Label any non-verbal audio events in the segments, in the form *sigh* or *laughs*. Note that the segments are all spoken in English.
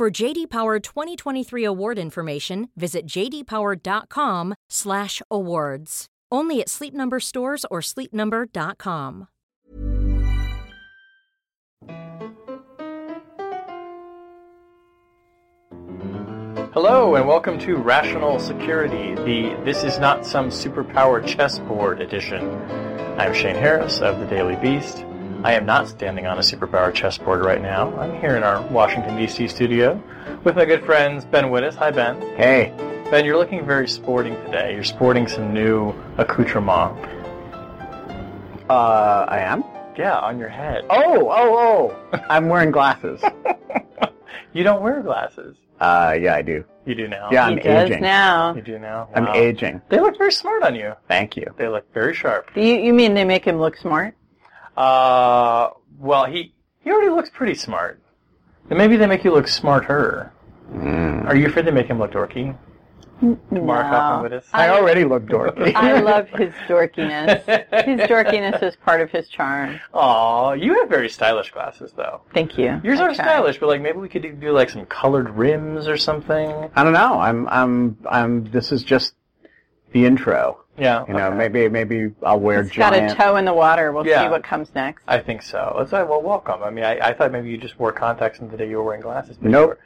For JD Power 2023 award information, visit jdpower.com/awards. Only at Sleep Number stores or sleepnumber.com. Hello and welcome to Rational Security, the This Is Not Some Superpower Chessboard edition. I'm Shane Harris of the Daily Beast. I am not standing on a superpower chessboard right now. I'm here in our Washington, D.C. studio with my good friends Ben Wittes. Hi, Ben. Hey. Ben, you're looking very sporting today. You're sporting some new accoutrement. Uh, I am? Yeah, on your head. Oh, oh, oh. *laughs* I'm wearing glasses. *laughs* You don't wear glasses. Uh, yeah, I do. You do now. Yeah, I'm does aging. now. You do now. I'm aging. They look very smart on you. Thank you. They look very sharp. You, you mean they make him look smart? Uh, well, he he already looks pretty smart. And maybe they make you look smarter. Mm. Are you afraid they make him look dorky? Mark Hoffman with us. I already look dorky. *laughs* I love his dorkiness. His dorkiness is part of his charm. Aw, you have very stylish glasses, though. Thank you. Yours I are try. stylish, but like maybe we could do like some colored rims or something. I don't know. I'm, I'm, I'm, this is just the intro. Yeah, You know, okay. maybe, maybe I'll wear It's got a toe in the water. We'll Yeah. see what comes next. I think so. That's why. Well, welcome. I mean, I, I thought maybe you just wore contacts and today you were wearing glasses. but Nope. You're,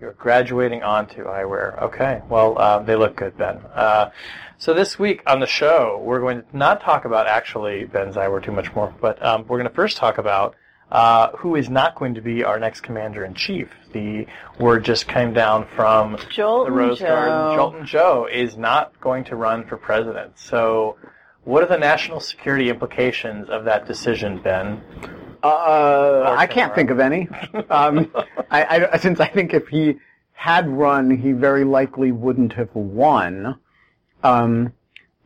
you were graduating onto eyewear. Okay. Well, uh, they look good, Ben. Uh, so this week on the show, we're going to not talk about actually Ben's eyewear too much more, but um, we're going to first talk about uh, who is not going to be our next commander in chief. The word just came down from the Jolton Rose Garden. Joe. Jolton Joe is not going to run for president. So, what are the national security implications of that decision, Ben? Uh, I can't think of any. Um, I, I, since I think if he had run, he very likely wouldn't have won. Um,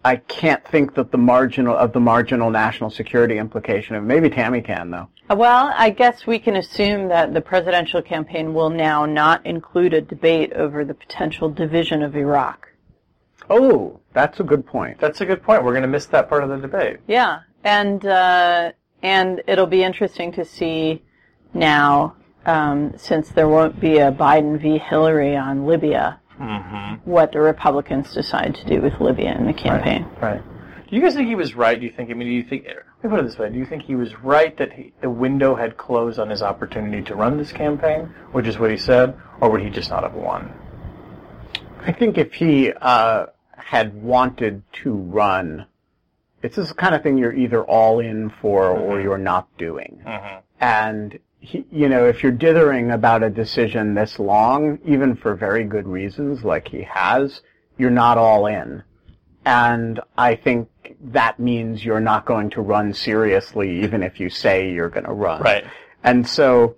I can't think that the marginal of the marginal national security implication of maybe Tammy can though. Well, I guess we can assume that the presidential campaign will now not include a debate over the potential division of Iraq. Oh, that's a good point. That's a good point. We're going to miss that part of the debate. Yeah, and uh, and it'll be interesting to see now, um, since there won't be a Biden v. Hillary on Libya, Mm-hmm. what the Republicans decide to do with Libya in the campaign. Right. Do you guys think he was right? Do you think? I mean, do you think? Let me put it this way: Do you think he was right that he, the window had closed on his opportunity to run this campaign, which is what he said, or would he just not have won? I think if he uh, had wanted to run, it's this kind of thing you're either all in for or you're not doing. Mm-hmm. And he, you know, if you're dithering about a decision this long, even for very good reasons, like he has, you're not all in. And I think that means you're not going to run seriously, even if you say you're going to run. Right. And so,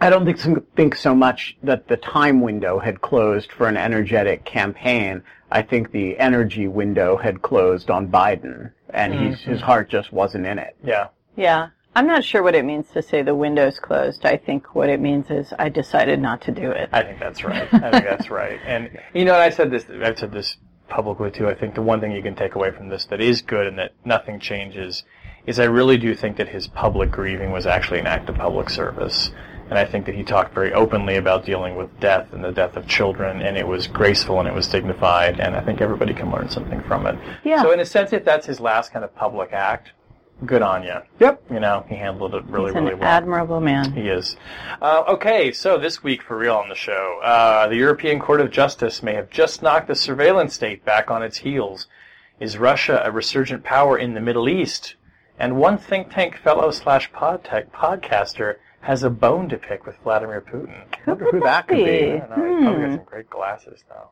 I don't think so, think so much that the time window had closed for an energetic campaign. I think the energy window had closed on Biden, and he's, mm-hmm. his heart just wasn't in it. Yeah. Yeah. I'm not sure what it means to say the window's closed. I think what it means is I decided not to do it. I think that's right. I think that's right. And you know, and I said this. I've said this publicly too. I think the one thing you can take away from this that is good and that nothing changes is I really do think that his public grieving was actually an act of public service. And I think that he talked very openly about dealing with death and the death of children, and it was graceful and it was dignified, and I think everybody can learn something from it. Yeah. So in a sense, if that's his last kind of public act, good on you. Yep. You know, he handled it really, He's an really well. admirable man. He is. Uh, okay, so this week for real on the show, uh, the European Court of Justice may have just knocked the surveillance state back on its heels. Is Russia a resurgent power in the Middle East? And one think tank fellow slash podtech podcaster has a bone to pick with Vladimir Putin. I *laughs* wonder who that could I be. don't know. He's probably got some great glasses, though.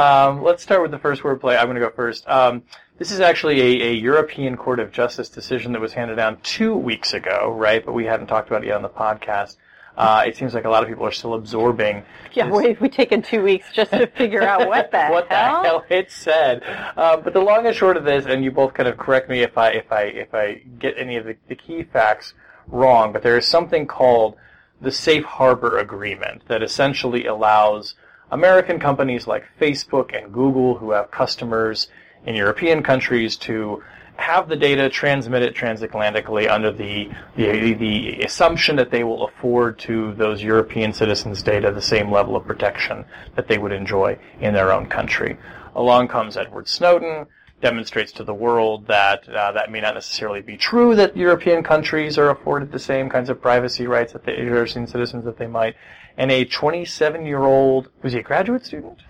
Um, let's start with the first wordplay. I'm going to go first. Um, this is actually a, a European Court of Justice decision that was handed down two weeks ago, right? But we hadn't talked about it yet on the podcast. Uh, it seems like a lot of people are still absorbing. Yeah, this- we we taken two weeks just to figure out what the *laughs* what hell. the hell it said. Uh, but the long and short of this, and you both kind of correct me if I if I if I get any of the, the key facts wrong, but there is something called the Safe Harbor Agreement that essentially allows American companies like Facebook and Google, who have customers in European countries, to have the data transmitted transatlantically under the, the the assumption that they will afford to those European citizens' data the same level of protection that they would enjoy in their own country. Along comes Edward Snowden, demonstrates to the world that uh, that may not necessarily be true that European countries are afforded the same kinds of privacy rights that the European citizens that they might. And a 27-year-old was he a graduate student?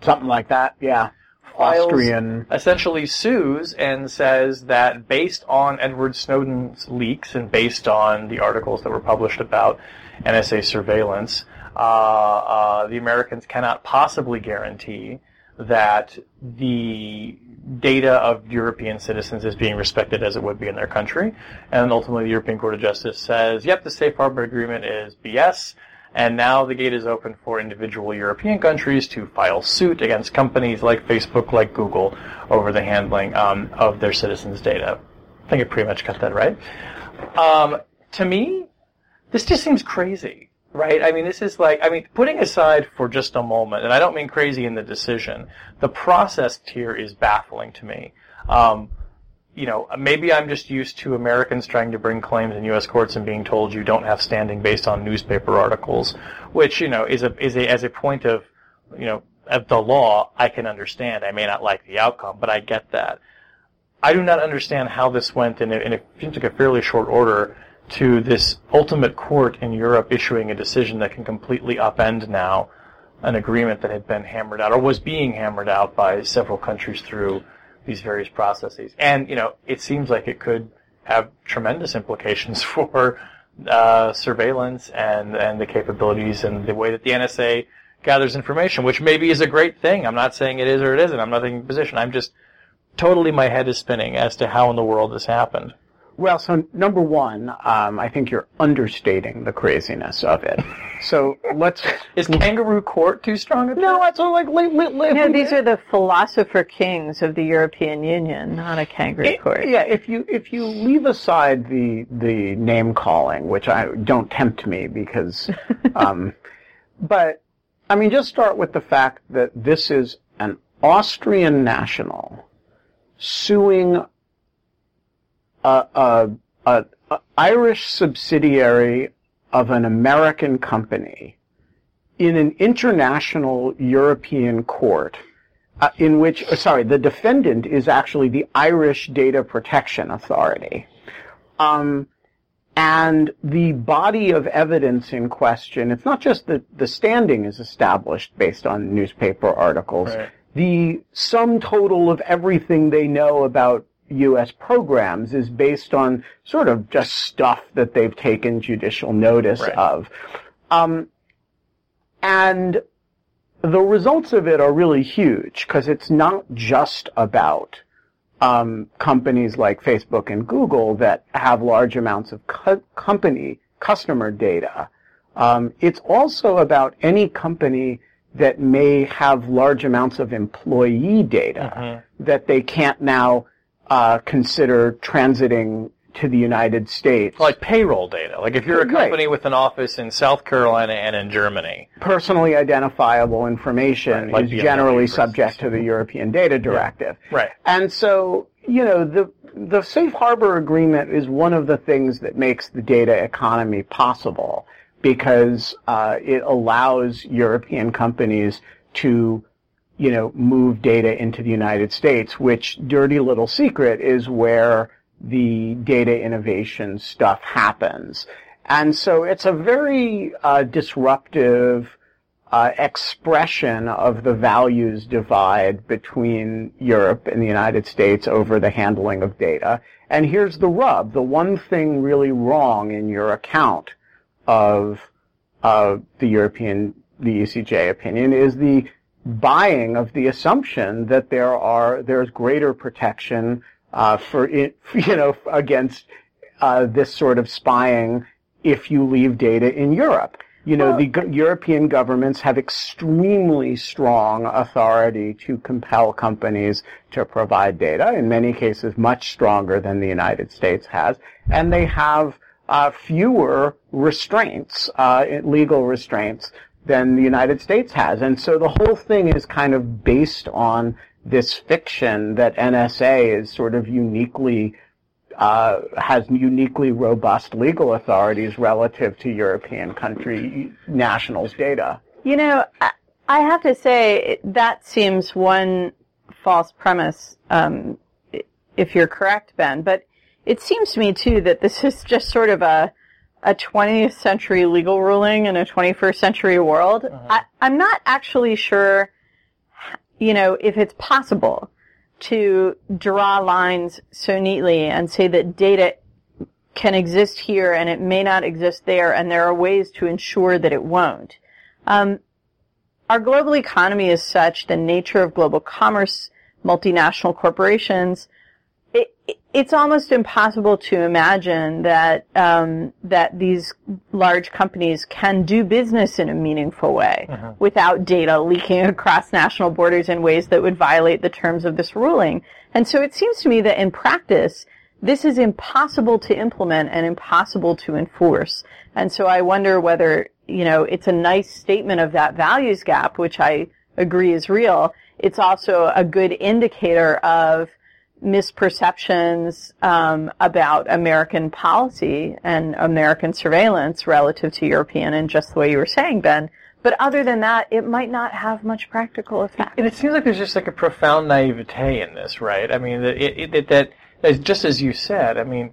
Something like that, yeah. Files- Austrian. essentially sues and says that based on Edward Snowden's leaks and based on the articles that were published about NSA surveillance, uh, uh, the Americans cannot possibly guarantee that the data of European citizens is being respected as it would be in their country. And ultimately, the European Court of Justice says, yep, the Safe Harbor Agreement is BS. And now the gate is open for individual European countries to file suit against companies like Facebook, like Google, over the handling um, of their citizens' data. I think I pretty much got that right. Um, to me, this just seems crazy, right? I mean, this is like, I mean, putting aside for just a moment, and I don't mean crazy in the decision, the process here is baffling to me. Um, you know, maybe I'm just used to Americans trying to bring claims in U.S. courts and being told you don't have standing based on newspaper articles, which you know is a is a as a point of you know of the law I can understand. I may not like the outcome, but I get that. I do not understand how this went in a, in a seems like a fairly short order to this ultimate court in Europe issuing a decision that can completely upend now an agreement that had been hammered out or was being hammered out by several countries through these various processes. And, you know, it seems like it could have tremendous implications *laughs* for uh, surveillance and, and the capabilities and the way that the NSA gathers information, which maybe is a great thing. I'm not saying it is or it isn't. I'm not taking a position. I'm just totally my head is spinning as to how in the world this happened. Well, so number one, um, I think you're understating the craziness of it. So *laughs* let's. Is kangaroo court too strong a No, that's all like. Li, li, li, No, these are the philosopher kings of the European Union, not a kangaroo It- court. Yeah, if you if you leave aside the the name calling, which I don't tempt me because, *laughs* um, but I mean, just start with the fact that this is an Austrian national suing a, a, a, a Irish subsidiary of an American company in an international European court uh, in which, uh, sorry, the defendant is actually the Irish Data Protection Authority. Um, and the body of evidence in question, it's not just that the standing is established based on newspaper articles. Right. The sum total of everything they know about U.S. programs is based on sort of just stuff that they've taken judicial notice Right. of. Um, and the results of it are really huge because it's not just about um, companies like Facebook and Google that have large amounts of co- company customer data. Um, it's also about any company that may have large amounts of employee data that they can't now uh, consider transiting to the United States. Like payroll data. Like if you're a Right. company with an office in South Carolina and in Germany, personally identifiable information Right, like is generally subject to the European Data Directive. Right. And so, you know, the the safe harbor agreement is one of the things that makes the data economy possible because uh, it allows European companies to you know, move data into the United States, which dirty little secret is where the data innovation stuff happens. And so it's a very uh, disruptive uh, expression of the values divide between Europe and the United States over the handling of data. And here's the rub. The one thing really wrong in your account of uh, the European, the ECJ opinion is the buying of the assumption that there are there's greater protection uh, for it, *laughs* you know against uh, this sort of spying if you leave data in Europe. You know, the go- European governments have extremely strong authority to compel companies to provide data, in many cases much stronger than the United States has, and they have uh, fewer restraints, uh, legal restraints, than the United States has. And so the whole thing is kind of based on this fiction that NSA is sort of uniquely uh, has uniquely robust legal authorities relative to European country nationals' data. You know, I have to say that seems one false premise, um, if you're correct, Ben. But it seems to me too that this is just sort of a a 20th century legal ruling in a 21st century world. Uh-huh. I, I'm not actually sure, you know, if it's possible to draw lines so neatly and say that data can exist here and it may not exist there, and there are ways to ensure that it won't. Um, our global economy is such, the nature of global commerce, multinational corporations, it's almost impossible to imagine that um, that these large companies can do business in a meaningful way uh-huh. without data leaking *laughs* across national borders in ways that would violate the terms of this ruling. And so it seems to me that in practice, this is impossible to implement and impossible to enforce. And so I wonder whether you know it's a nice statement of that values gap, which I agree is real. It's also a good indicator of misperceptions um, about American policy and American surveillance relative to European, and just the way you were saying, Ben. But other than that, it might not have much practical effect. And it seems like there's just like a profound naivete in this, right? I mean, that it, it, that, that just as you said, I mean,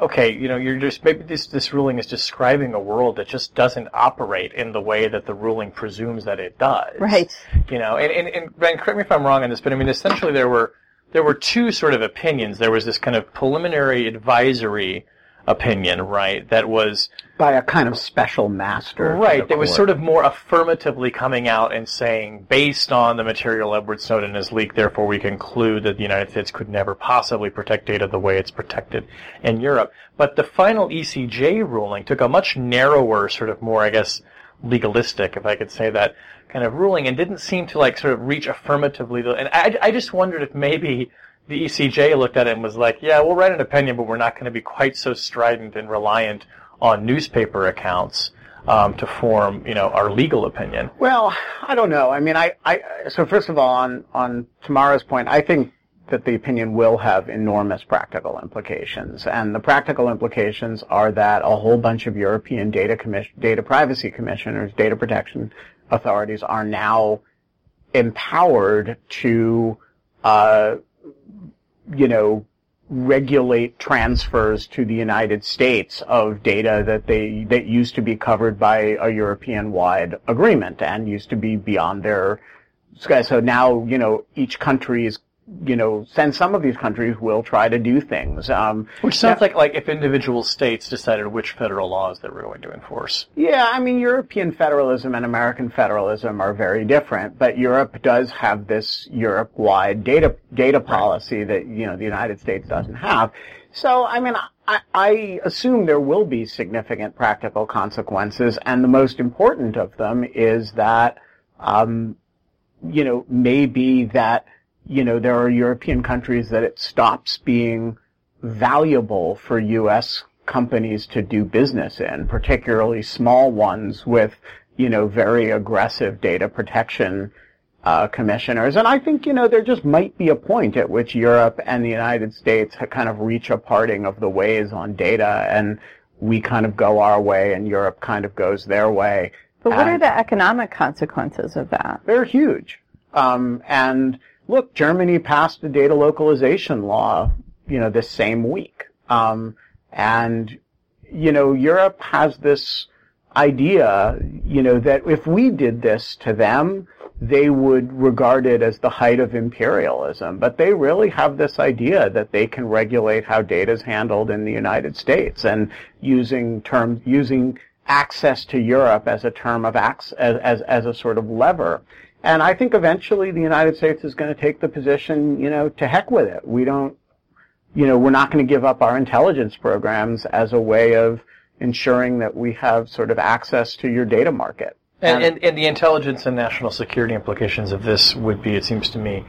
okay, you know, you're just maybe this this ruling is describing a world that just doesn't operate in the way that the ruling presumes that it does. Right. You know, and and, and Ben, correct me if I'm wrong on this, but I mean, essentially there were there were two sort of opinions. There was this kind of preliminary advisory opinion, right, that was by a kind of special master. Right, that was sort of more affirmatively coming out and saying, based on the material Edward Snowden has leaked, therefore we conclude that the United States could never possibly protect data the way it's protected in Europe. But the final ECJ ruling took a much narrower, sort of more, I guess, legalistic, if I could say that, kind of ruling and didn't seem to like sort of reach affirmatively. And I, I just wondered if maybe the ECJ looked at it and was like, yeah, we'll write an opinion, but we're not going to be quite so strident and reliant on newspaper accounts. Um, to form, you know, our legal opinion. Well, I don't know. I mean, I, I, so first of all, on, on Tamara's point, I think that the opinion will have enormous practical implications. And the practical implications are that a whole bunch of European data, commission, data privacy commissioners, data protection authorities are now empowered to, uh, you know, regulate transfers to the United States of data that they that used to be covered by a European-wide agreement and used to be beyond their so now you know each country is you know, and some of these countries will try to do things. Um, which sounds like like if individual states decided which federal laws they were going to enforce. Yeah, I mean, European federalism and American federalism are very different, but Europe does have this Europe-wide data data policy that you know the United States doesn't have. So, I mean, I, I assume there will be significant practical consequences, and the most important of them is that, um, you know, maybe that you know, there are European countries that it stops being valuable for U.S. companies to do business in, particularly small ones with, you know, very aggressive data protection uh, commissioners. And I think, you know, there just might be a point at which Europe and the United States kind of reach a parting of the ways on data and we kind of go our way and Europe kind of goes their way. But what and are the economic consequences of that? They're huge. Um, and look, Germany passed a data localization law, you know, this same week. Um, and, you know, Europe has this idea, you know, that if we did this to them, they would regard it as the height of imperialism. But they really have this idea that they can regulate how data is handled in the United States and using terms, using access to Europe as a term of as, as, as a sort of lever. And I think eventually the United States is going to take the position, you know, to heck with it. We don't, you know, we're not going to give up our intelligence programs as a way of, ensuring that we have sort of access to your data market. And, and, and, the intelligence and national security implications of this would be, it seems to me,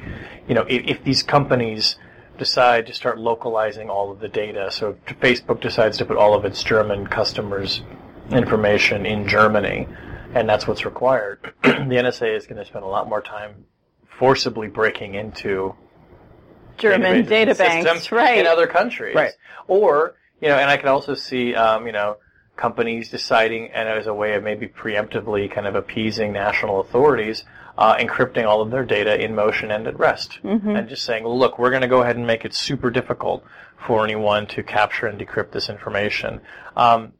you know, if, if, these companies decide to start localizing all of the data, so Facebook decides to put all of its German customers' information in Germany, and that's what's required, *clears throat* the NSA is going to spend a lot more time forcibly breaking into German data banks, right. in other countries. Right. Or, you know, and I can also see, um, you know, companies deciding, and as a way of maybe preemptively kind of appeasing national authorities, uh, encrypting all of their data in motion and at rest, mm-hmm. and just saying, look, we're going to go ahead and make it super difficult for anyone to capture and decrypt this information. Um,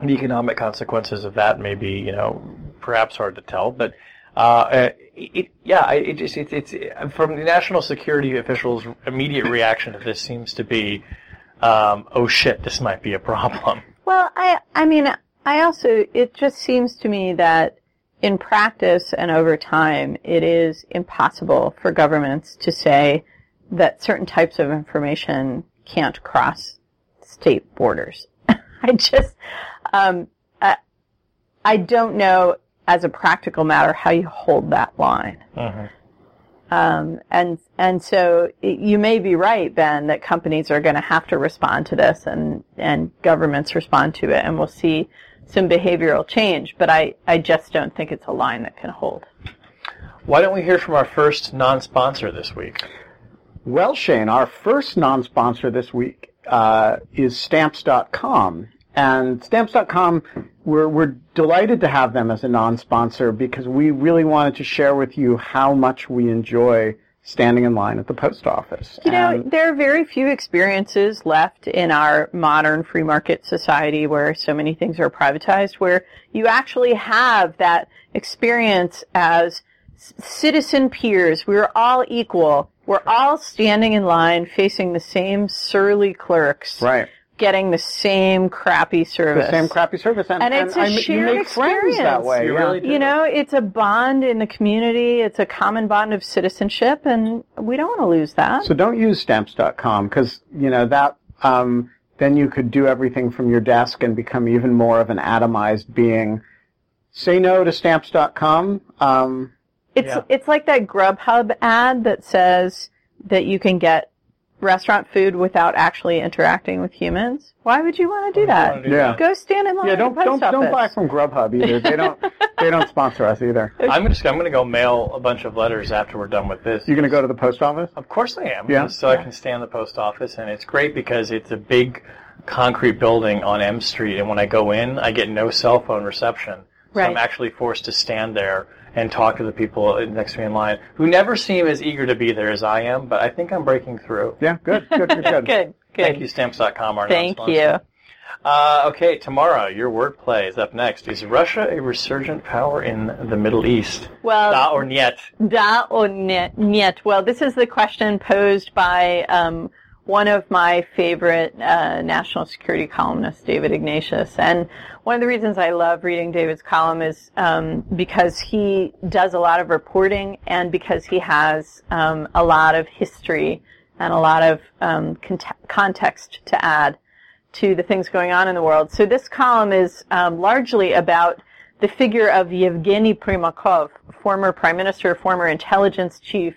the economic consequences of that may be, you know, perhaps hard to tell, but uh, it, yeah, it just it's, it's from the national security officials' immediate reaction to this seems to be, um, oh shit, this might be a problem. Well, I I mean, I also it just seems to me that in practice and over time, it is impossible for governments to say that certain types of information can't cross state borders. *laughs* I just, um, I, I don't know as a practical matter how you hold that line. Mm-hmm. Um, and and so it, you may be right, Ben, that companies are going to have to respond to this, and and governments respond to it, and we'll see some behavioral change. But I I just don't think it's a line that can hold. Why don't we hear from our first non-sponsor this week? Well, Shane, our first non-sponsor this week uh, is Stamps.com, and Stamps.com we're, we're delighted to have them as a non-sponsor because we really wanted to share with you how much we enjoy standing in line at the post office. You know, there are very few experiences left in our modern free market society where so many things are privatized where you actually have that experience as citizen peers. We're all equal. We're all standing in line facing the same surly clerks. Right getting the same crappy service. The same crappy service. And, and it's and a I, shared you make experience. that way. You, yeah. really you know, it's a bond in the community. It's a common bond of citizenship, and we don't want to lose that. So don't use stamps.com because, you know, that, um, then you could do everything from your desk and become even more of an atomized being. Say no to stamps.com. Um, it's, yeah. it's like that Grubhub ad that says that you can get restaurant food without actually interacting with humans. Why would you want to do that? Do yeah. That? Go stand in line. Yeah, don't don't office. don't buy from Grubhub either. They don't *laughs* they don't sponsor us either. I'm just I'm going to go mail a bunch of letters after we're done with this. You're going to go to the post office? Of course I am. Yeah. So yeah. I can stand the post office, and it's great because it's a big concrete building on M Street, and when I go in, I get no cell phone reception. So right. I'm actually forced to stand there and talk to the people next to me in line who never seem as eager to be there as I am, but I think I'm breaking through. Yeah, good, good, good, good. *laughs* good, good. Thank you, Stamps.com, our Thank you. Uh, okay, Tamara, your wordplay is up next. Is Russia a resurgent power in the Middle East? Well, da or niet? Da or niet? Well, this is the question posed by um, one of my favorite uh, national security columnists, David Ignatius. And one of the reasons I love reading David's column is um, because he does a lot of reporting and because he has um, a lot of history and a lot of um, cont- context to add to the things going on in the world. So this column is um, largely about the figure of Yevgeny Primakov, former prime minister, former intelligence chief,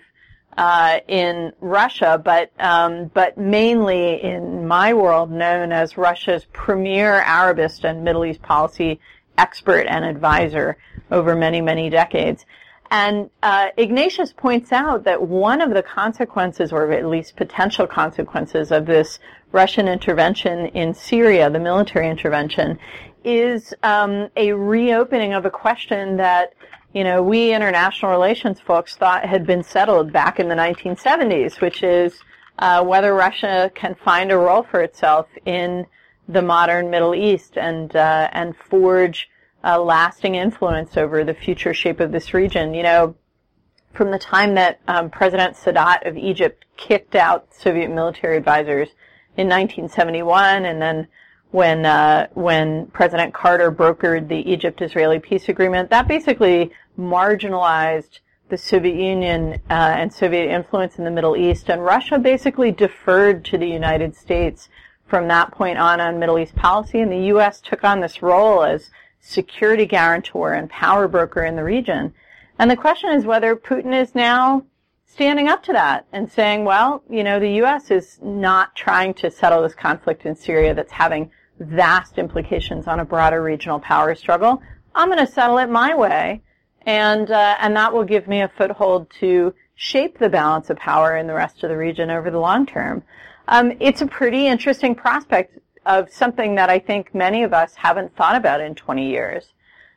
uh, in Russia, but um, but mainly in my world known as Russia's premier Arabist and Middle East policy expert and advisor over many many decades. And uh, Ignatius points out that one of the consequences, or at least potential consequences, of this Russian intervention in Syria, the military intervention, is um, a reopening of a question that you know, we international relations folks thought had been settled back in the 1970s, which is uh, whether Russia can find a role for itself in the modern Middle East and uh, and forge a lasting influence over the future shape of this region. You know, from the time that um, President Sadat of Egypt kicked out Soviet military advisors in 1971, and then when uh, when President Carter brokered the Egypt-Israeli peace agreement, that basically marginalized the Soviet Union uh, and Soviet influence in the Middle East, and Russia basically deferred to the United States from that point on on Middle East policy, and the U.S. took on this role as security guarantor and power broker in the region. And the question is whether Putin is now standing up to that and saying, well, you know, the U.S. is not trying to settle this conflict in Syria that's having vast implications on a broader regional power struggle. I'm going to settle it my way, and uh, and that will give me a foothold to shape the balance of power in the rest of the region over the long term. Um, it's a pretty interesting prospect of something that I think many of us haven't thought about in 20 years.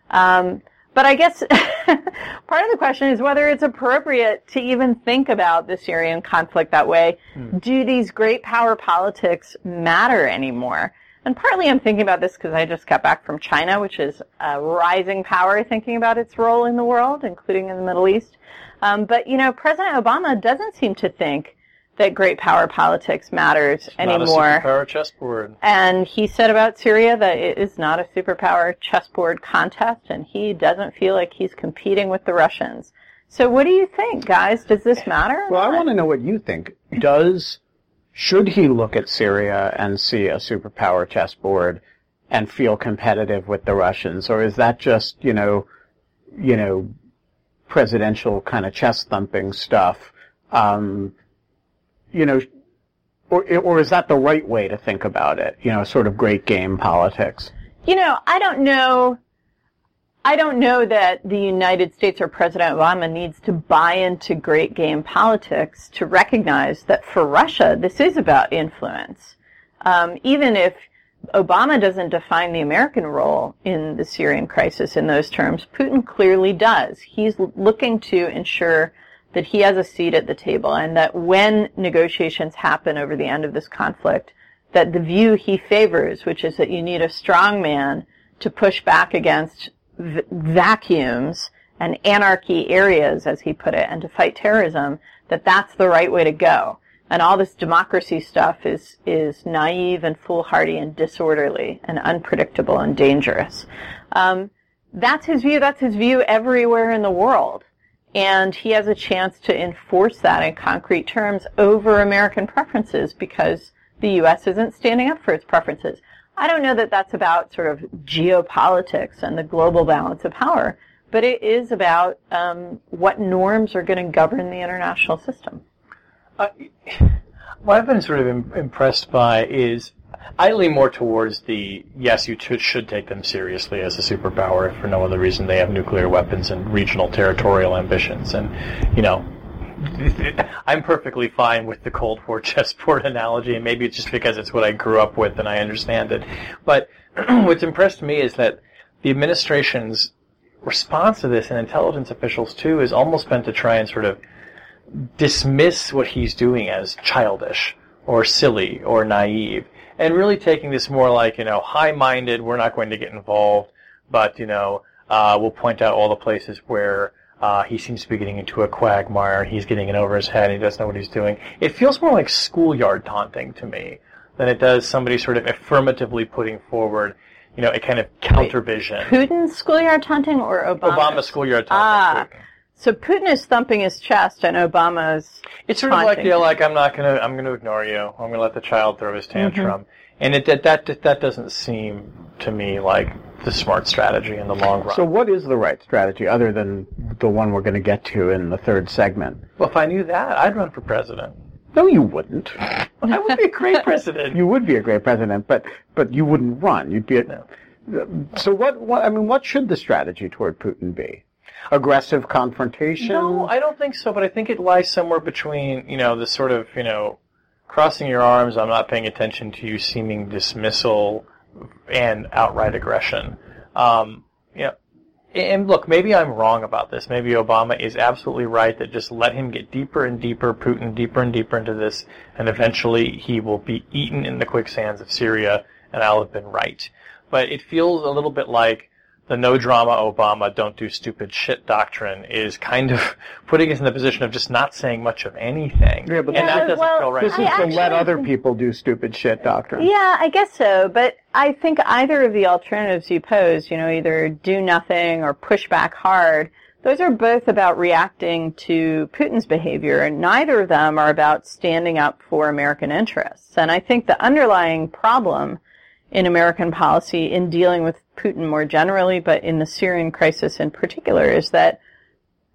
Um, but I guess *laughs* part of the question is whether it's appropriate to even think about the Syrian conflict that way. Hmm. Do these great power politics matter anymore? And partly I'm thinking about this because I just got back from China, which is a rising power thinking about its role in the world, including in the Middle East. Um, but, you know, President Obama doesn't seem to think that great power politics matters it's anymore. Not a superpower chessboard. And he said about Syria that it is not a superpower chessboard contest, and he doesn't feel like he's competing with the Russians. So, what do you think, guys? Does this matter? Well, I want to know what you think. Does should he look at Syria and see a superpower chessboard and feel competitive with the Russians, or is that just you know, you know, presidential kind of chess thumping stuff? Um, you know, or, or is that the right way to think about it? You know, sort of great game politics. You know, I don't know. I don't know that the United States or President Obama needs to buy into great game politics to recognize that for Russia, this is about influence. Um, even if Obama doesn't define the American role in the Syrian crisis in those terms, Putin clearly does. He's looking to ensure that he has a seat at the table and that when negotiations happen over the end of this conflict, that the view he favors, which is that you need a strong man to push back against v- vacuums and anarchy areas, as he put it, and to fight terrorism, that that's the right way to go. And all this democracy stuff is, is naive and foolhardy and disorderly and unpredictable and dangerous. Um, that's his view. That's his view everywhere in the world and he has a chance to enforce that in concrete terms over American preferences because the U.S. isn't standing up for its preferences. I don't know that that's about sort of geopolitics and the global balance of power, but it is about um, what norms are going to govern the international system. Uh, what I've been sort of Im- impressed by is I lean more towards the yes, you should, should take them seriously as a superpower if for no other reason they have nuclear weapons and regional territorial ambitions. And, you know, *laughs* I'm perfectly fine with the Cold War chessboard *laughs* analogy, and maybe it's just because it's what I grew up with and I understand it. But *clears throat* what's impressed me is that the administration's response to this, and intelligence officials too, has almost been to try and sort of dismiss what he's doing as childish or silly or naive and really taking this more like, you know, high-minded, we're not going to get involved, but, you know, uh, we'll point out all the places where uh, he seems to be getting into a quagmire, he's getting in over his head, he doesn't know what he's doing. It feels more like schoolyard taunting to me than it does somebody sort of affirmatively putting forward, you know, a kind of countervision. Putin's schoolyard taunting or Obama? Obama schoolyard taunting. Ah. So Putin is thumping his chest, and Obama's. It's sort of like yeah, like I'm not gonna, I'm gonna ignore you. I'm gonna let the child throw his tantrum, mm-hmm. and it that, that that doesn't seem to me like the smart strategy in the long run. So what is the right strategy other than the one we're going to get to in the third segment? Well, if I knew that, I'd run for president. No, you wouldn't. *laughs* I would be a great president. you would be a great president, but but you wouldn't run. You'd be a, no. So what, what? I mean, what should the strategy toward Putin be? aggressive confrontation? No, I don't think so. But I think it lies somewhere between you know the sort of you know crossing your arms. I'm not paying attention to you, seeming dismissal and outright aggression. Um, you know, and look, maybe I'm wrong about this. Maybe Obama is absolutely right that just let him get deeper and deeper, Putin deeper and deeper into this, and eventually he will be eaten in the quicksands of Syria, and I'll have been right. But it feels a little bit like the no drama Obama, don't do stupid shit doctrine is kind of *laughs* putting us in the position of just not saying much of anything. Yeah, but and that doesn't well, feel right. This is I to let other people do stupid shit doctrine. Yeah, I guess so. But I think either of the alternatives you pose, you know, either do nothing or push back hard, Those are both about reacting to Putin's behavior, and neither of them are about standing up for American interests. And I think the underlying problem in American policy in dealing with Putin more generally, but in the Syrian crisis in particular, is that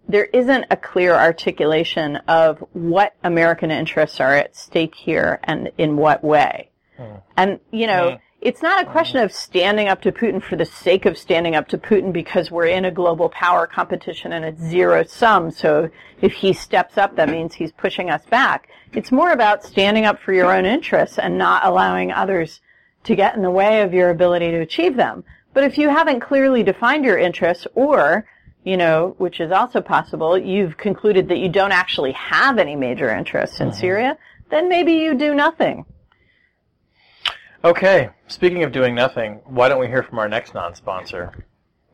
there isn't a clear articulation of what American interests are at stake here and in what way. Hmm. And, you know, hmm. it's not a question of standing up to Putin for the sake of standing up to Putin because we're in a global power competition and it's zero sum. So if he steps up, that means he's pushing us back. It's more about standing up for your own interests and not allowing others to get in the way of your ability to achieve them. But if you haven't clearly defined your interests or you know, which is also possible, you've concluded that you don't actually have any major interests in mm-hmm. Syria, then maybe you do nothing. Okay, speaking of doing nothing, why don't we hear from our next non-sponsor?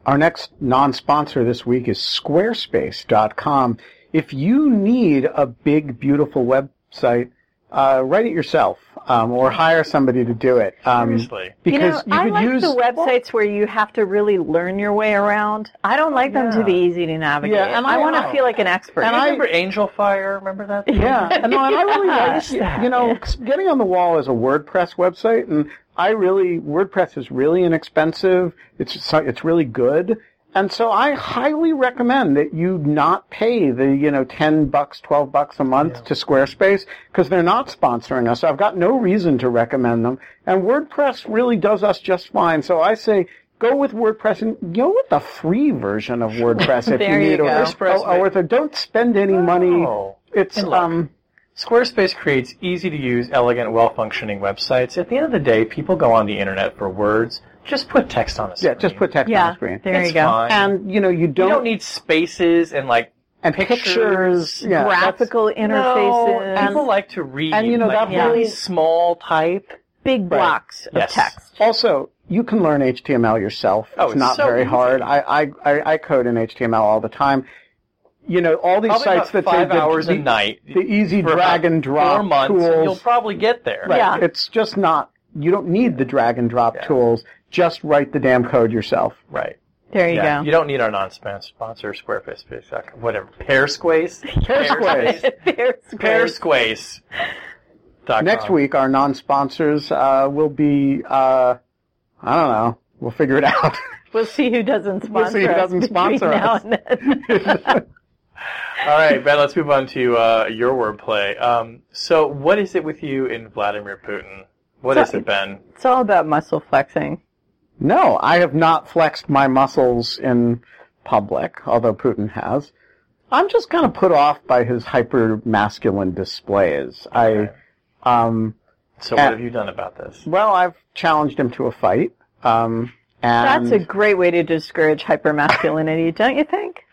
Our next non-sponsor this week is Squarespace.com. If you need a big, beautiful website, uh, write it yourself um, or hire somebody to do it. Um, Seriously. because you know, I could like use the websites where you have to really learn your way around. I don't like them to be easy to navigate. Yeah, and I, I- want to feel like an expert. and I- Remember Angel Fire? Remember that? Yeah, and, no, and I really *laughs* like, you know, getting on the wall is a WordPress website, and I really WordPress is really inexpensive. It's it's really good, and so I highly recommend that you not pay the you know ten bucks, twelve bucks a month to Squarespace because they're not sponsoring us. So I've got no reason to recommend them, and WordPress really does us just fine. So I say. Go with WordPress and go with the free version of WordPress *laughs* if you you need. go. Or, WordPress or, or with don't spend any money. No. It's um. Squarespace creates easy to use, elegant, well functioning websites. At the end of the day, people go on the internet for words. Just put text on the screen. Yeah, just put text on yeah, the screen. there It's you go. fine. And you know you you don't, you don't need spaces and like and pictures. pictures. Yeah, that's- Graphical No, interfaces, people like to read. and, you know, like that really whole- small type. big blocks of Yes. text. Also, you can learn HTML yourself. Oh, it's it's not so very easy. hard. I, I I I code in HTML all the time. You know, all these Probably sites that five say the- hours the, a night. the easy drag and drop four months, tools. You'll probably get there. Right. Yeah. It's just not. You don't need the drag and drop Yeah. tools. Just write the damn code yourself. Right. There you yeah. go. You don't need our non-sponsor Squarespace, Space.com, whatever. Pairsquace. *laughs* Pairsquace. Pairsquace. dot Next week, our non-sponsors uh, will be. Uh, I don't know. We'll figure it out. We'll see who doesn't sponsor We'll see who doesn't between sponsor now us. *laughs* *laughs* and then. All right, Ben. Let's move on to uh, your wordplay. Um, so, what is it with you and Vladimir Putin? What is it, Ben? it's all about muscle flexing. No, I have not flexed my muscles in public, although Putin has. I'm just kind of put off by his hyper masculine displays. Okay. I, um, So, what Uh, have you done about this? well, I've challenged him to a fight. Um, and That's a great way to discourage hypermasculinity, don't you think?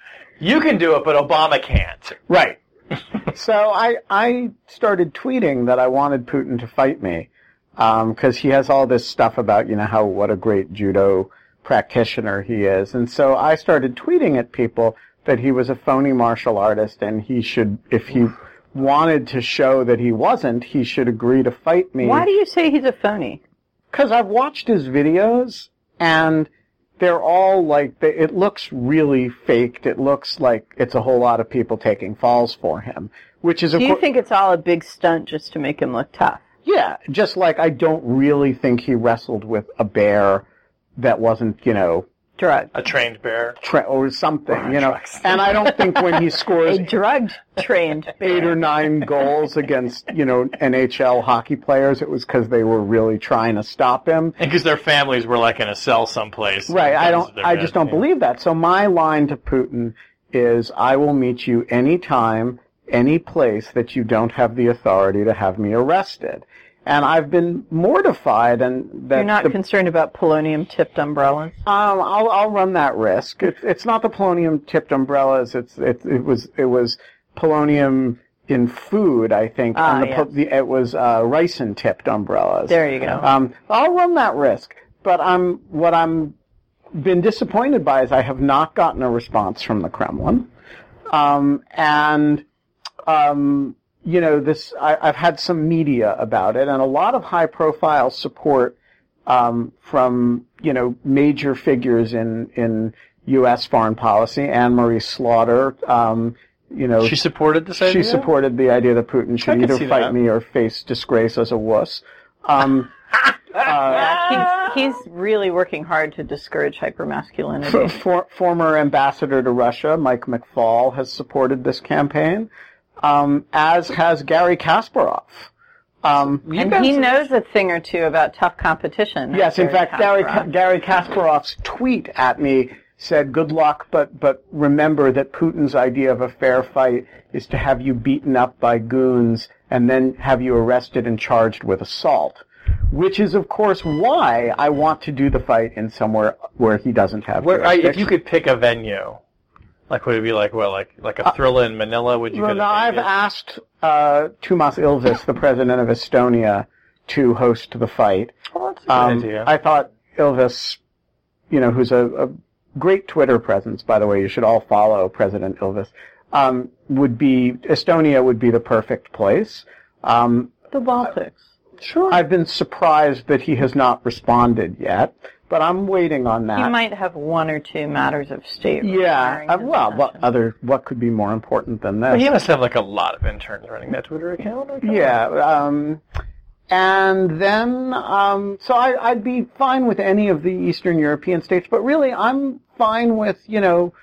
You can do it, but Obama can't. right. *laughs* so I I started tweeting that I wanted Putin to fight me um, because he has all this stuff about you know how what a great judo practitioner he is, and so I started tweeting at people that he was a phony martial artist and he should if he wanted to show that he wasn't, he should agree to fight me. Why do you say he's a phony? Because I've watched his videos and they're all like, they, it looks really faked. It looks like it's a whole lot of people taking falls for him, which is, Do you course, think it's all a big stunt just to make him look tough? yeah, just like I don't really think he wrestled with a bear that wasn't, you know, Drugged. A trained bear. tra- or something, you know. And I don't think when he *laughs* scores A drugged trained *laughs* eight or nine goals against, you know, NHL hockey players, it was because they were really trying to stop him. And because their families were like in a cell someplace. Right. I don't. I just don't believe that. So my line to Putin is, "I will meet you anytime, any place that you don't have the authority to have me arrested." And I've been mortified, and that You're not the, concerned about polonium tipped umbrellas. um, I'll I'll run that risk. It's it's not the polonium tipped umbrellas. It's it it was it was polonium in food, I think, Ah, and the, yes. the it was uh, ricin tipped umbrellas. There you go. Um, I'll run that risk, but I'm what I'm been disappointed by is I have not gotten a response from the Kremlin, um, and um, you know this. I, I've had some media about it, and a lot of high-profile support um, from you know major figures in in U.S. foreign policy. Anne Marie Slaughter, um, you know, She supported this idea. she supported the idea that Putin should either fight that. me or face disgrace as a wuss. Um, *laughs* Yeah, he's, he's really working hard to discourage hypermasculinity. for, former ambassador to Russia, Mike McFaul, has supported this campaign, um, as has Garry Kasparov. Um, You and guys- he knows a thing or two about tough competition. yes, in fact, Gary, Kasparov. Garry Kasparov's tweet at me said, good luck, but, but remember that Putin's idea of a fair fight is to have you beaten up by goons and then have you arrested and charged with assault. Which is, of course, why I want to do the fight in somewhere where he doesn't have Where, I, if you could pick a venue, like would it be like what, like like a thriller in Manila? Would you? Uh, Well, go now I've Vegas? asked uh, Toomas Ilves, the president of Estonia, to host the fight. Oh, that's a good Um, idea. I thought Ilves, you know, who's a, a great Twitter presence, by the way, you should all follow President Ilves, um, would be, Estonia would be the perfect place. Um, the Baltics. sure. I've been surprised that he has not responded yet, but I'm waiting on that. He might have one or two matters of state. yeah, uh, well, what other, what could be more important than this? But he must have like a lot of interns running that Twitter account. Yeah, um, and then um, so I, I'd be fine with any of the Eastern European states, but really I'm fine with you know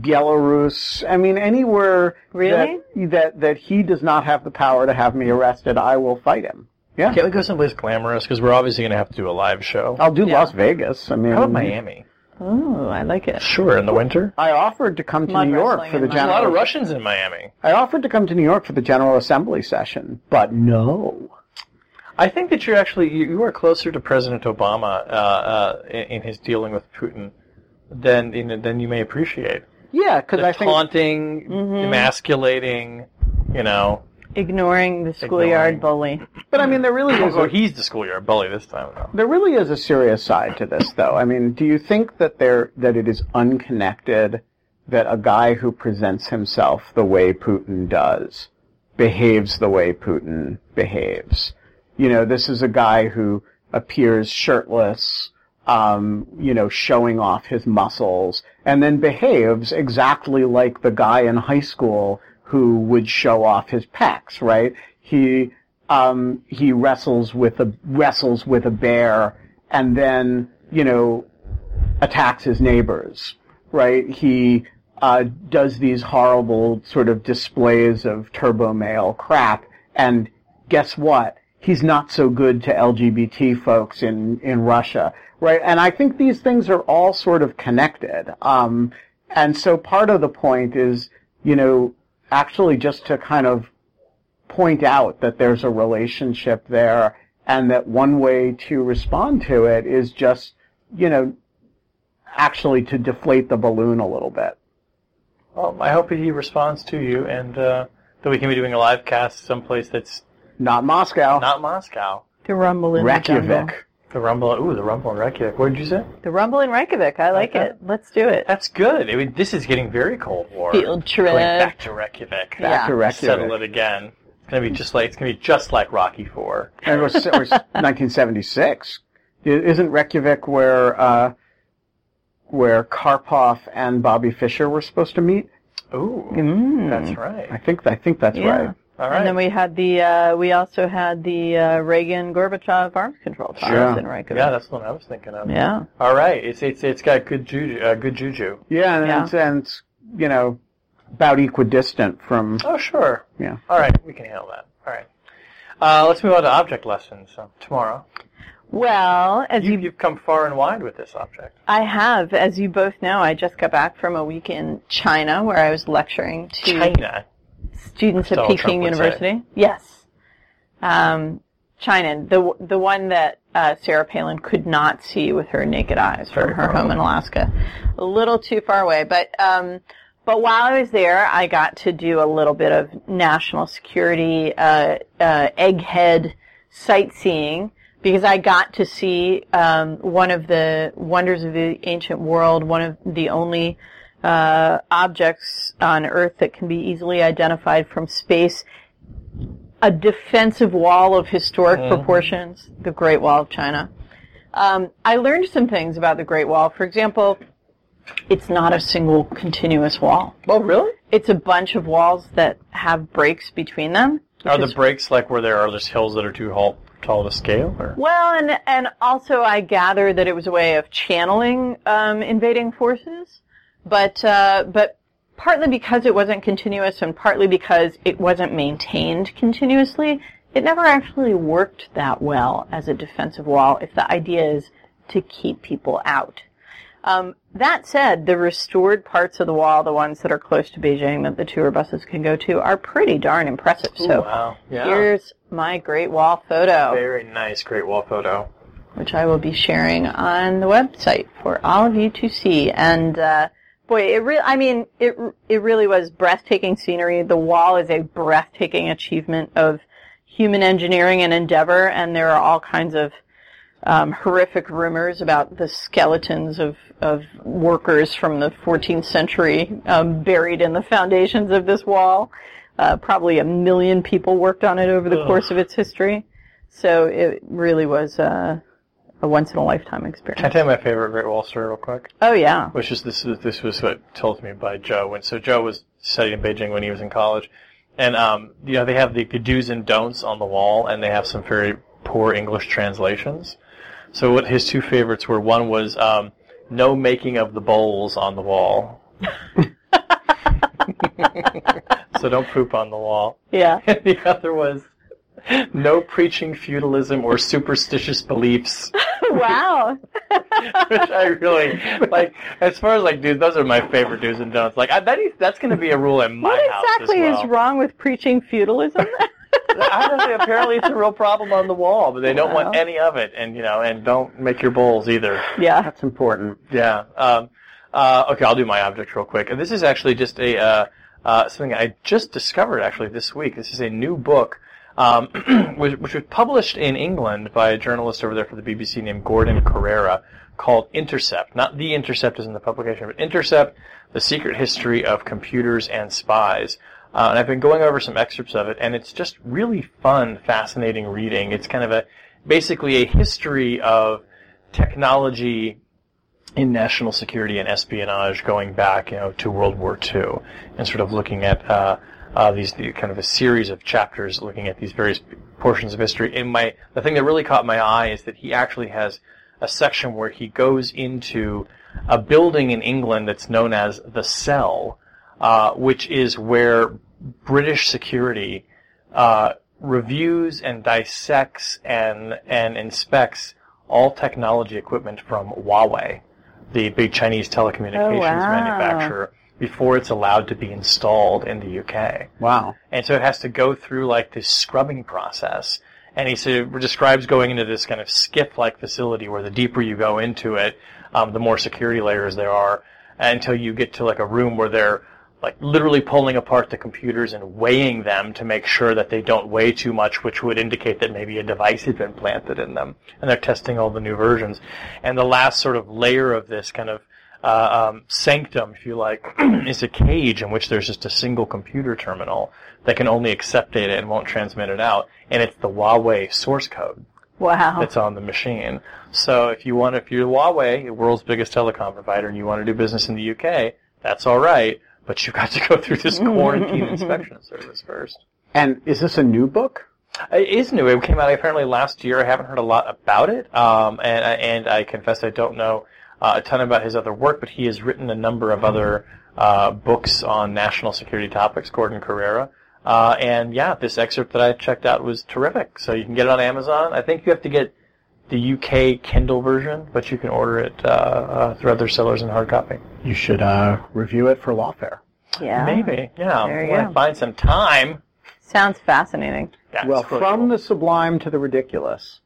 Belarus. I mean anywhere Really? that, that that he does not have the power to have me arrested, I will fight him. Yeah, Can't we go someplace glamorous? Because we're obviously going to have to do a live show. I'll do Yeah. Las Vegas. I mean, How about Miami? Oh, I like it. Sure, in the winter. I offered to come to Mud New York wrestling for the and There's a general. lot of Russians in Miami. I offered to come to New York for the General Assembly session, but no. I think that you're actually you, you are closer to President Obama uh, uh, in, in his dealing with Putin than you than you may appreciate. Yeah, because The I think taunting, emasculating, you know. Ignoring the schoolyard Ignoring. bully. But I mean, there really is. Oh, a- he's the schoolyard bully this time, though. There really is a serious side to this, though. I mean, do you think that there that it is unconnected that a guy who presents himself the way Putin does behaves the way Putin behaves? You know, this is a guy who appears shirtless, um, you know, showing off his muscles, and then behaves exactly like the guy in high school who would show off his pecs, right? He um, he wrestles with a wrestles with a bear, and then you know attacks his neighbors, right? He uh, does these horrible sort of displays of turbo male crap, and guess what? He's not so good to LGBT folks in, in Russia, right? And I think these things are all sort of connected. Um, and so part of the point is, you know, actually just to kind of point out that there's a relationship there and that one way to respond to it is just, you know, actually to deflate the balloon a little bit. Well, I hope he responds to you, and uh, that we can be doing a live cast someplace that's Not Moscow. not Moscow. To rumble in the jungle. Reykjavik. The Rumble. Ooh, the Rumble in Reykjavik. What did you say? The rumble in Reykjavik. I like Okay. it. Let's do it. That's good. I mean, this is getting very Cold War. Field trip. Going back to Reykjavik. Back Yeah. to Reykjavik. Settle it again. It's gonna be just like it's gonna be just like Rocky Four. And it was, it was *laughs* 1976. Isn't Reykjavik where, uh, where Karpov and Bobby Fischer were supposed to meet? Ooh, Mm. that's right. I think, I think that's Yeah. right. All right. And then we had the uh, we also had the uh, Reagan Gorbachev arms control talks Sure. in Reykjavik. yeah, that's the one I was thinking of. Yeah. All right. It's it's it's got good juju. Uh, good juju. Yeah, and, Yeah. It's, and it's, you know, about equidistant from, Oh, sure. yeah. All right, we can handle that. All right. Uh, let's move on to object lessons uh, tomorrow. Well, as You, you, you've come far and wide with this object. I have, as you both know, I just got back from a week in China where I was lecturing to China. Students at Peking University. Yes. Um, China, the the one that uh, Sarah Palin could not see with her naked eyes from Very her home in Alaska. A little too far away, but um, but while I was there, I got to do a little bit of national security uh, uh, egghead sightseeing because I got to see um, one of the wonders of the ancient world, one of the only uh, objects on Earth that can be easily identified from space. A defensive wall of historic proportions, the Great Wall of China. Um, I learned some things about the Great Wall. For example, it's not a single continuous wall. Oh, really? It's a bunch of walls that have breaks between them. Are the breaks like where there are just hills that are too tall, tall to scale? Or? Well, and and also I gather that it was a way of channeling um, invading forces, but uh, but partly because it wasn't continuous and partly because it wasn't maintained continuously, it never actually worked that well as a defensive wall. If the idea is to keep people out. Um, that said, the restored parts of the wall, the ones that are close to Beijing that the tour buses can go to, are pretty darn impressive. so wow. Yeah. here's my Great Wall photo Very nice, great wall photo. which I will be sharing on the website for all of you to see. And uh, boy, it really, I mean, it it really was breathtaking scenery. The wall is a breathtaking achievement of human engineering and endeavor, and there are all kinds of um, horrific rumors about the skeletons of, of workers from the 14th century um, buried in the foundations of this wall. Uh, probably a million people worked on it over the Ugh. course of its history. So it really was uh, a once in a lifetime Can I experience. tell you my favorite Great Wall story real quick? Oh yeah. Which is this? This was what told me by Joe. When so Joe was studying in Beijing when he was in college, and um, you know they have the do's and don'ts on the wall, and they have some very poor English translations. So what his two favorites were one was um, no making of the bowls on the wall. *laughs* so don't poop on the wall. Yeah. And *laughs* the other was no preaching feudalism or superstitious beliefs. Wow. *laughs* which I really like. As far as like, dude, those are my favorite do's and don'ts. Like, I bet he's, that's going to be a rule in my What house What exactly as well. is wrong with preaching feudalism? *laughs* I. Apparently, it's a real problem on the wall, but they don't want any of it, and you know, and don't make your bowls either. yeah. That's important. Yeah. Um, uh, okay, I'll do my object real quick. And this is actually just a uh, uh, something I just discovered actually this week. This is a new book. Um, *clears throat* which, which was published in England by a journalist over there for the BBC named Gordon Corera called Intercept. Not The Intercept is in the publication, but Intercept, The Secret History of Computers and Spies. Uh, and I've been going over some excerpts of it, and it's just really fun, fascinating reading. It's kind of a, basically a history of technology in national security and espionage going back, you know, to World War II, and sort of looking at uh, uh, these the, kind of a series of chapters looking at these various portions of history. And my the thing that really caught my eye is that he actually has a section where he goes into a building in England that's known as the Cell, uh, which is where British security uh, reviews and dissects and and inspects all technology equipment from Huawei, the big Chinese telecommunications Oh, wow. manufacturer, before it's allowed to be installed in the UK. Wow. And so it has to go through like this scrubbing process. And he sort of describes going into this kind of SCIF-like facility where the deeper you go into it, um, the more security layers there are, until you get to like a room where they're like literally pulling apart the computers and weighing them to make sure that they don't weigh too much, which would indicate that maybe a device had been planted in them. And they're testing all the new versions. And the last sort of layer of this kind of uh, um, sanctum, if you like, *clears throat* is a cage in which there's just a single computer terminal that can only accept data and won't transmit it out, and it's the Huawei source code Wow. that's on the machine. So if you want, if you're Huawei, the world's biggest telecom provider, and you want to do business in the UK, that's all right, but you've got to go *laughs* through this quarantine inspection *laughs* service first. And is this a new book? It is new. It came out apparently last year. I haven't heard a lot about it, um, and and I confess I don't know uh, a ton about his other work, but he has written a number of other uh, books on national security topics. Gordon Corera, uh, and yeah, this excerpt that I checked out was terrific. So you can get it on Amazon. I think you have to get the UK Kindle version, but you can order it uh, uh, through other sellers in hard copy. You should uh, review it for Lawfare. yeah. Maybe, yeah. There you when I go. find some time. Sounds fascinating. Yeah, well, really from cool. the sublime to the ridiculous.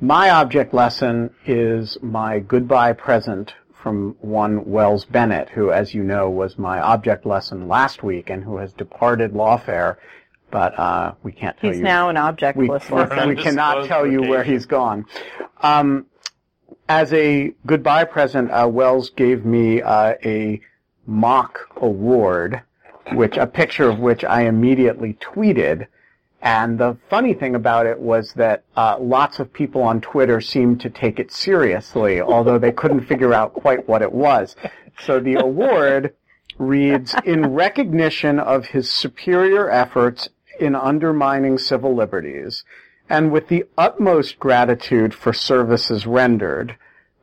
My object lesson is my goodbye present from one Wells Bennett, who, as you know, was my object lesson last week and who has departed Lawfare, but uh, we can't tell He's you. He's now an object we, list we cannot tell you where he's gone. Um, as a goodbye present, uh, Wells gave me uh, a mock award, which a picture of which I immediately tweeted. And the funny thing about it was that uh, lots of people on Twitter seemed to take it seriously, although they couldn't figure out quite what it was. So the award reads, in recognition of his superior efforts in undermining civil liberties, and with the utmost gratitude for services rendered,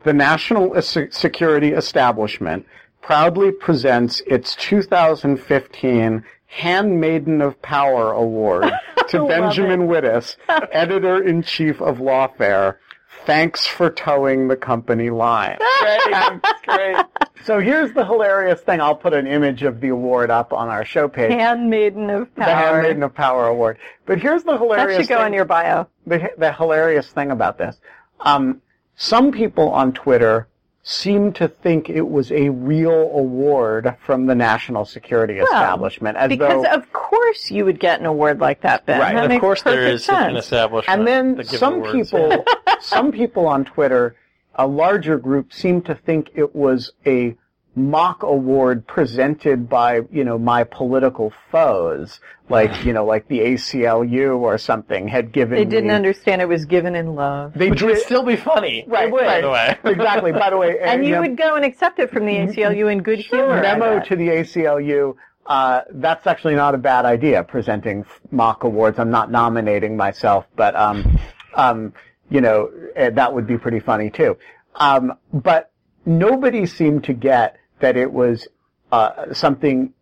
the National Security Establishment proudly presents its 2015 Handmaiden of Power Award *laughs* to Benjamin Wittes, *laughs* editor-in-chief of Lawfare. Thanks for towing the company line. Great, great. So here's the hilarious thing. I'll put an image of the award up on our show page. Handmaiden of Power. The Handmaiden of Power Award. But here's the hilarious That should go thing. in your bio. the, the hilarious thing about this. Um, some people on Twitter seem to think it was a real award from the national security establishment, as Because though, of course you would get an award like that, Ben. Right. That of course, there is such an establishment. and then some awards. people, *laughs* some people on Twitter, a larger group, seem to think it was a mock award presented by, you know, my political foes, like, *sighs* you know, like the ACLU or something had given They didn't me- understand it was given in love. They Which would still be funny. Right, would, right. By the way. *laughs* exactly. By the way, *laughs* and you know, would go and accept it from the ACLU in good humor. I memo to the ACLU. Uh, that's actually not a bad idea. Presenting mock awards. I'm not nominating myself, but um, um, you know eh, that would be pretty funny too. Um, but nobody seemed to get that it was uh, something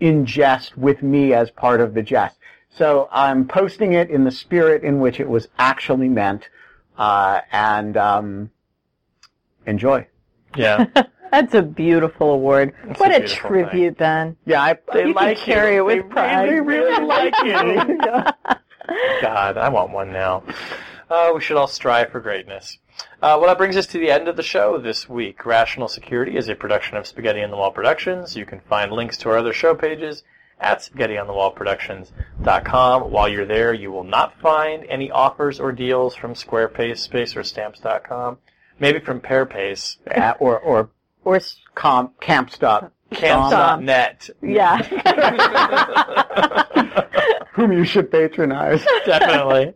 in jest with me as part of the jest. So I'm posting it in the spirit in which it was actually meant, uh, and um, enjoy. Yeah. *laughs* That's a beautiful award. It's what a a, beautiful tribute, Ben. Yeah, I, They you like can carry you. it with They pride. really, really *laughs* like you. *laughs* God, I want one now. Uh, we should all strive for greatness. Uh, well, that brings us to the end of the show this week. Rational Security is a production of Spaghetti on the Wall Productions. You can find links to our other show pages at spaghettionthewallproductions.com. While you're there, you will not find any offers or deals from Squarespace Space or Stamps.com. Maybe from Pearpace, Yeah, or or Or s- comp, camp stop, Camps.net. yeah. *laughs* whom you should patronize. Definitely,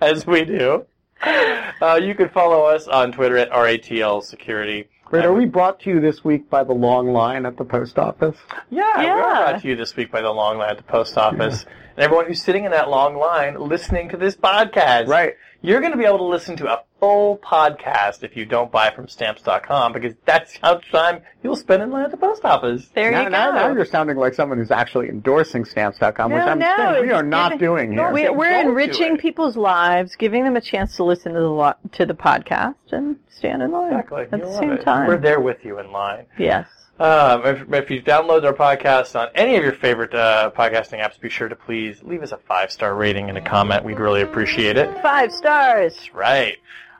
as we do. *laughs* Uh, you can follow us on Twitter at RATL Security. Wait, are we brought to you this week by the long line at the post office? Yeah, we are Yeah. brought to you this week by the long line at the post office. And everyone who's sitting in that long line listening to this podcast. Right. You're going to be able to listen to a full podcast if you don't buy from stamps.com because that's how much time you'll spend in line at the post office. There now, you now, go. now you're sounding like someone who's actually endorsing stamps.com, which I'm no, saying we are not giving- doing here. We, we're don't enriching people's lives, giving them a chance to listen to the lo- to the podcast and stand in line Exactly. at You'll the same it. time. We're there with you in line. Yes. Um, if, if you download our podcast on any of your favorite uh, podcasting apps, be sure to please leave us a five star rating and a comment. We'd really appreciate it. Five stars. That's right.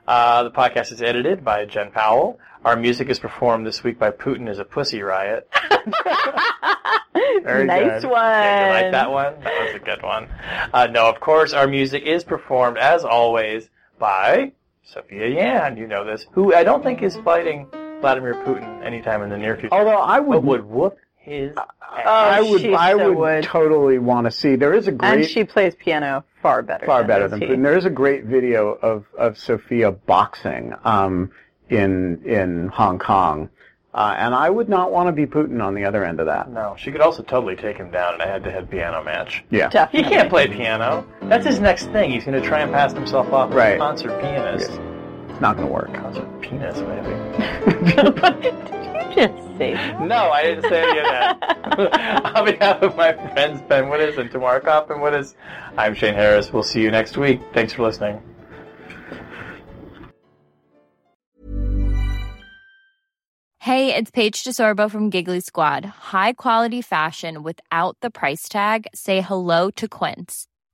Uh, the podcast is edited by Jen Powell. Our music is performed this week by Putin is a Pussy Riot. *laughs* Very nice good. one. Yeah, you like that one? That was a good one. Uh, no, of course, our music is performed, as always, by Sophia Yan. You know this. Who I don't think is fighting Vladimir Putin anytime in the near future. Although I would, would whoop his ass. I would, I so would, would. totally want to see. There is a great. And great, she plays piano far better. far than better does than he. Putin. There is a great video of of Sophia boxing um, in in Hong Kong, uh, and I would not want to be Putin on the other end of that. No, she could also totally take him down in a head-to-head piano match. Yeah. He can't play piano. That's his next thing. He's going to try and pass himself off as Right. a concert pianist. It's not going to work. Concert penis, maybe. *laughs* *laughs* *laughs* Did you just say *laughs* that? No, I didn't say any of that. *laughs* On behalf of my friends Ben Wittes and Tamara Cofman Wittes, I'm Shane Harris. We'll see you next week. Thanks for listening. Hey, it's Paige DeSorbo from Giggly Squad. High quality fashion without the price tag. Say hello to Quince.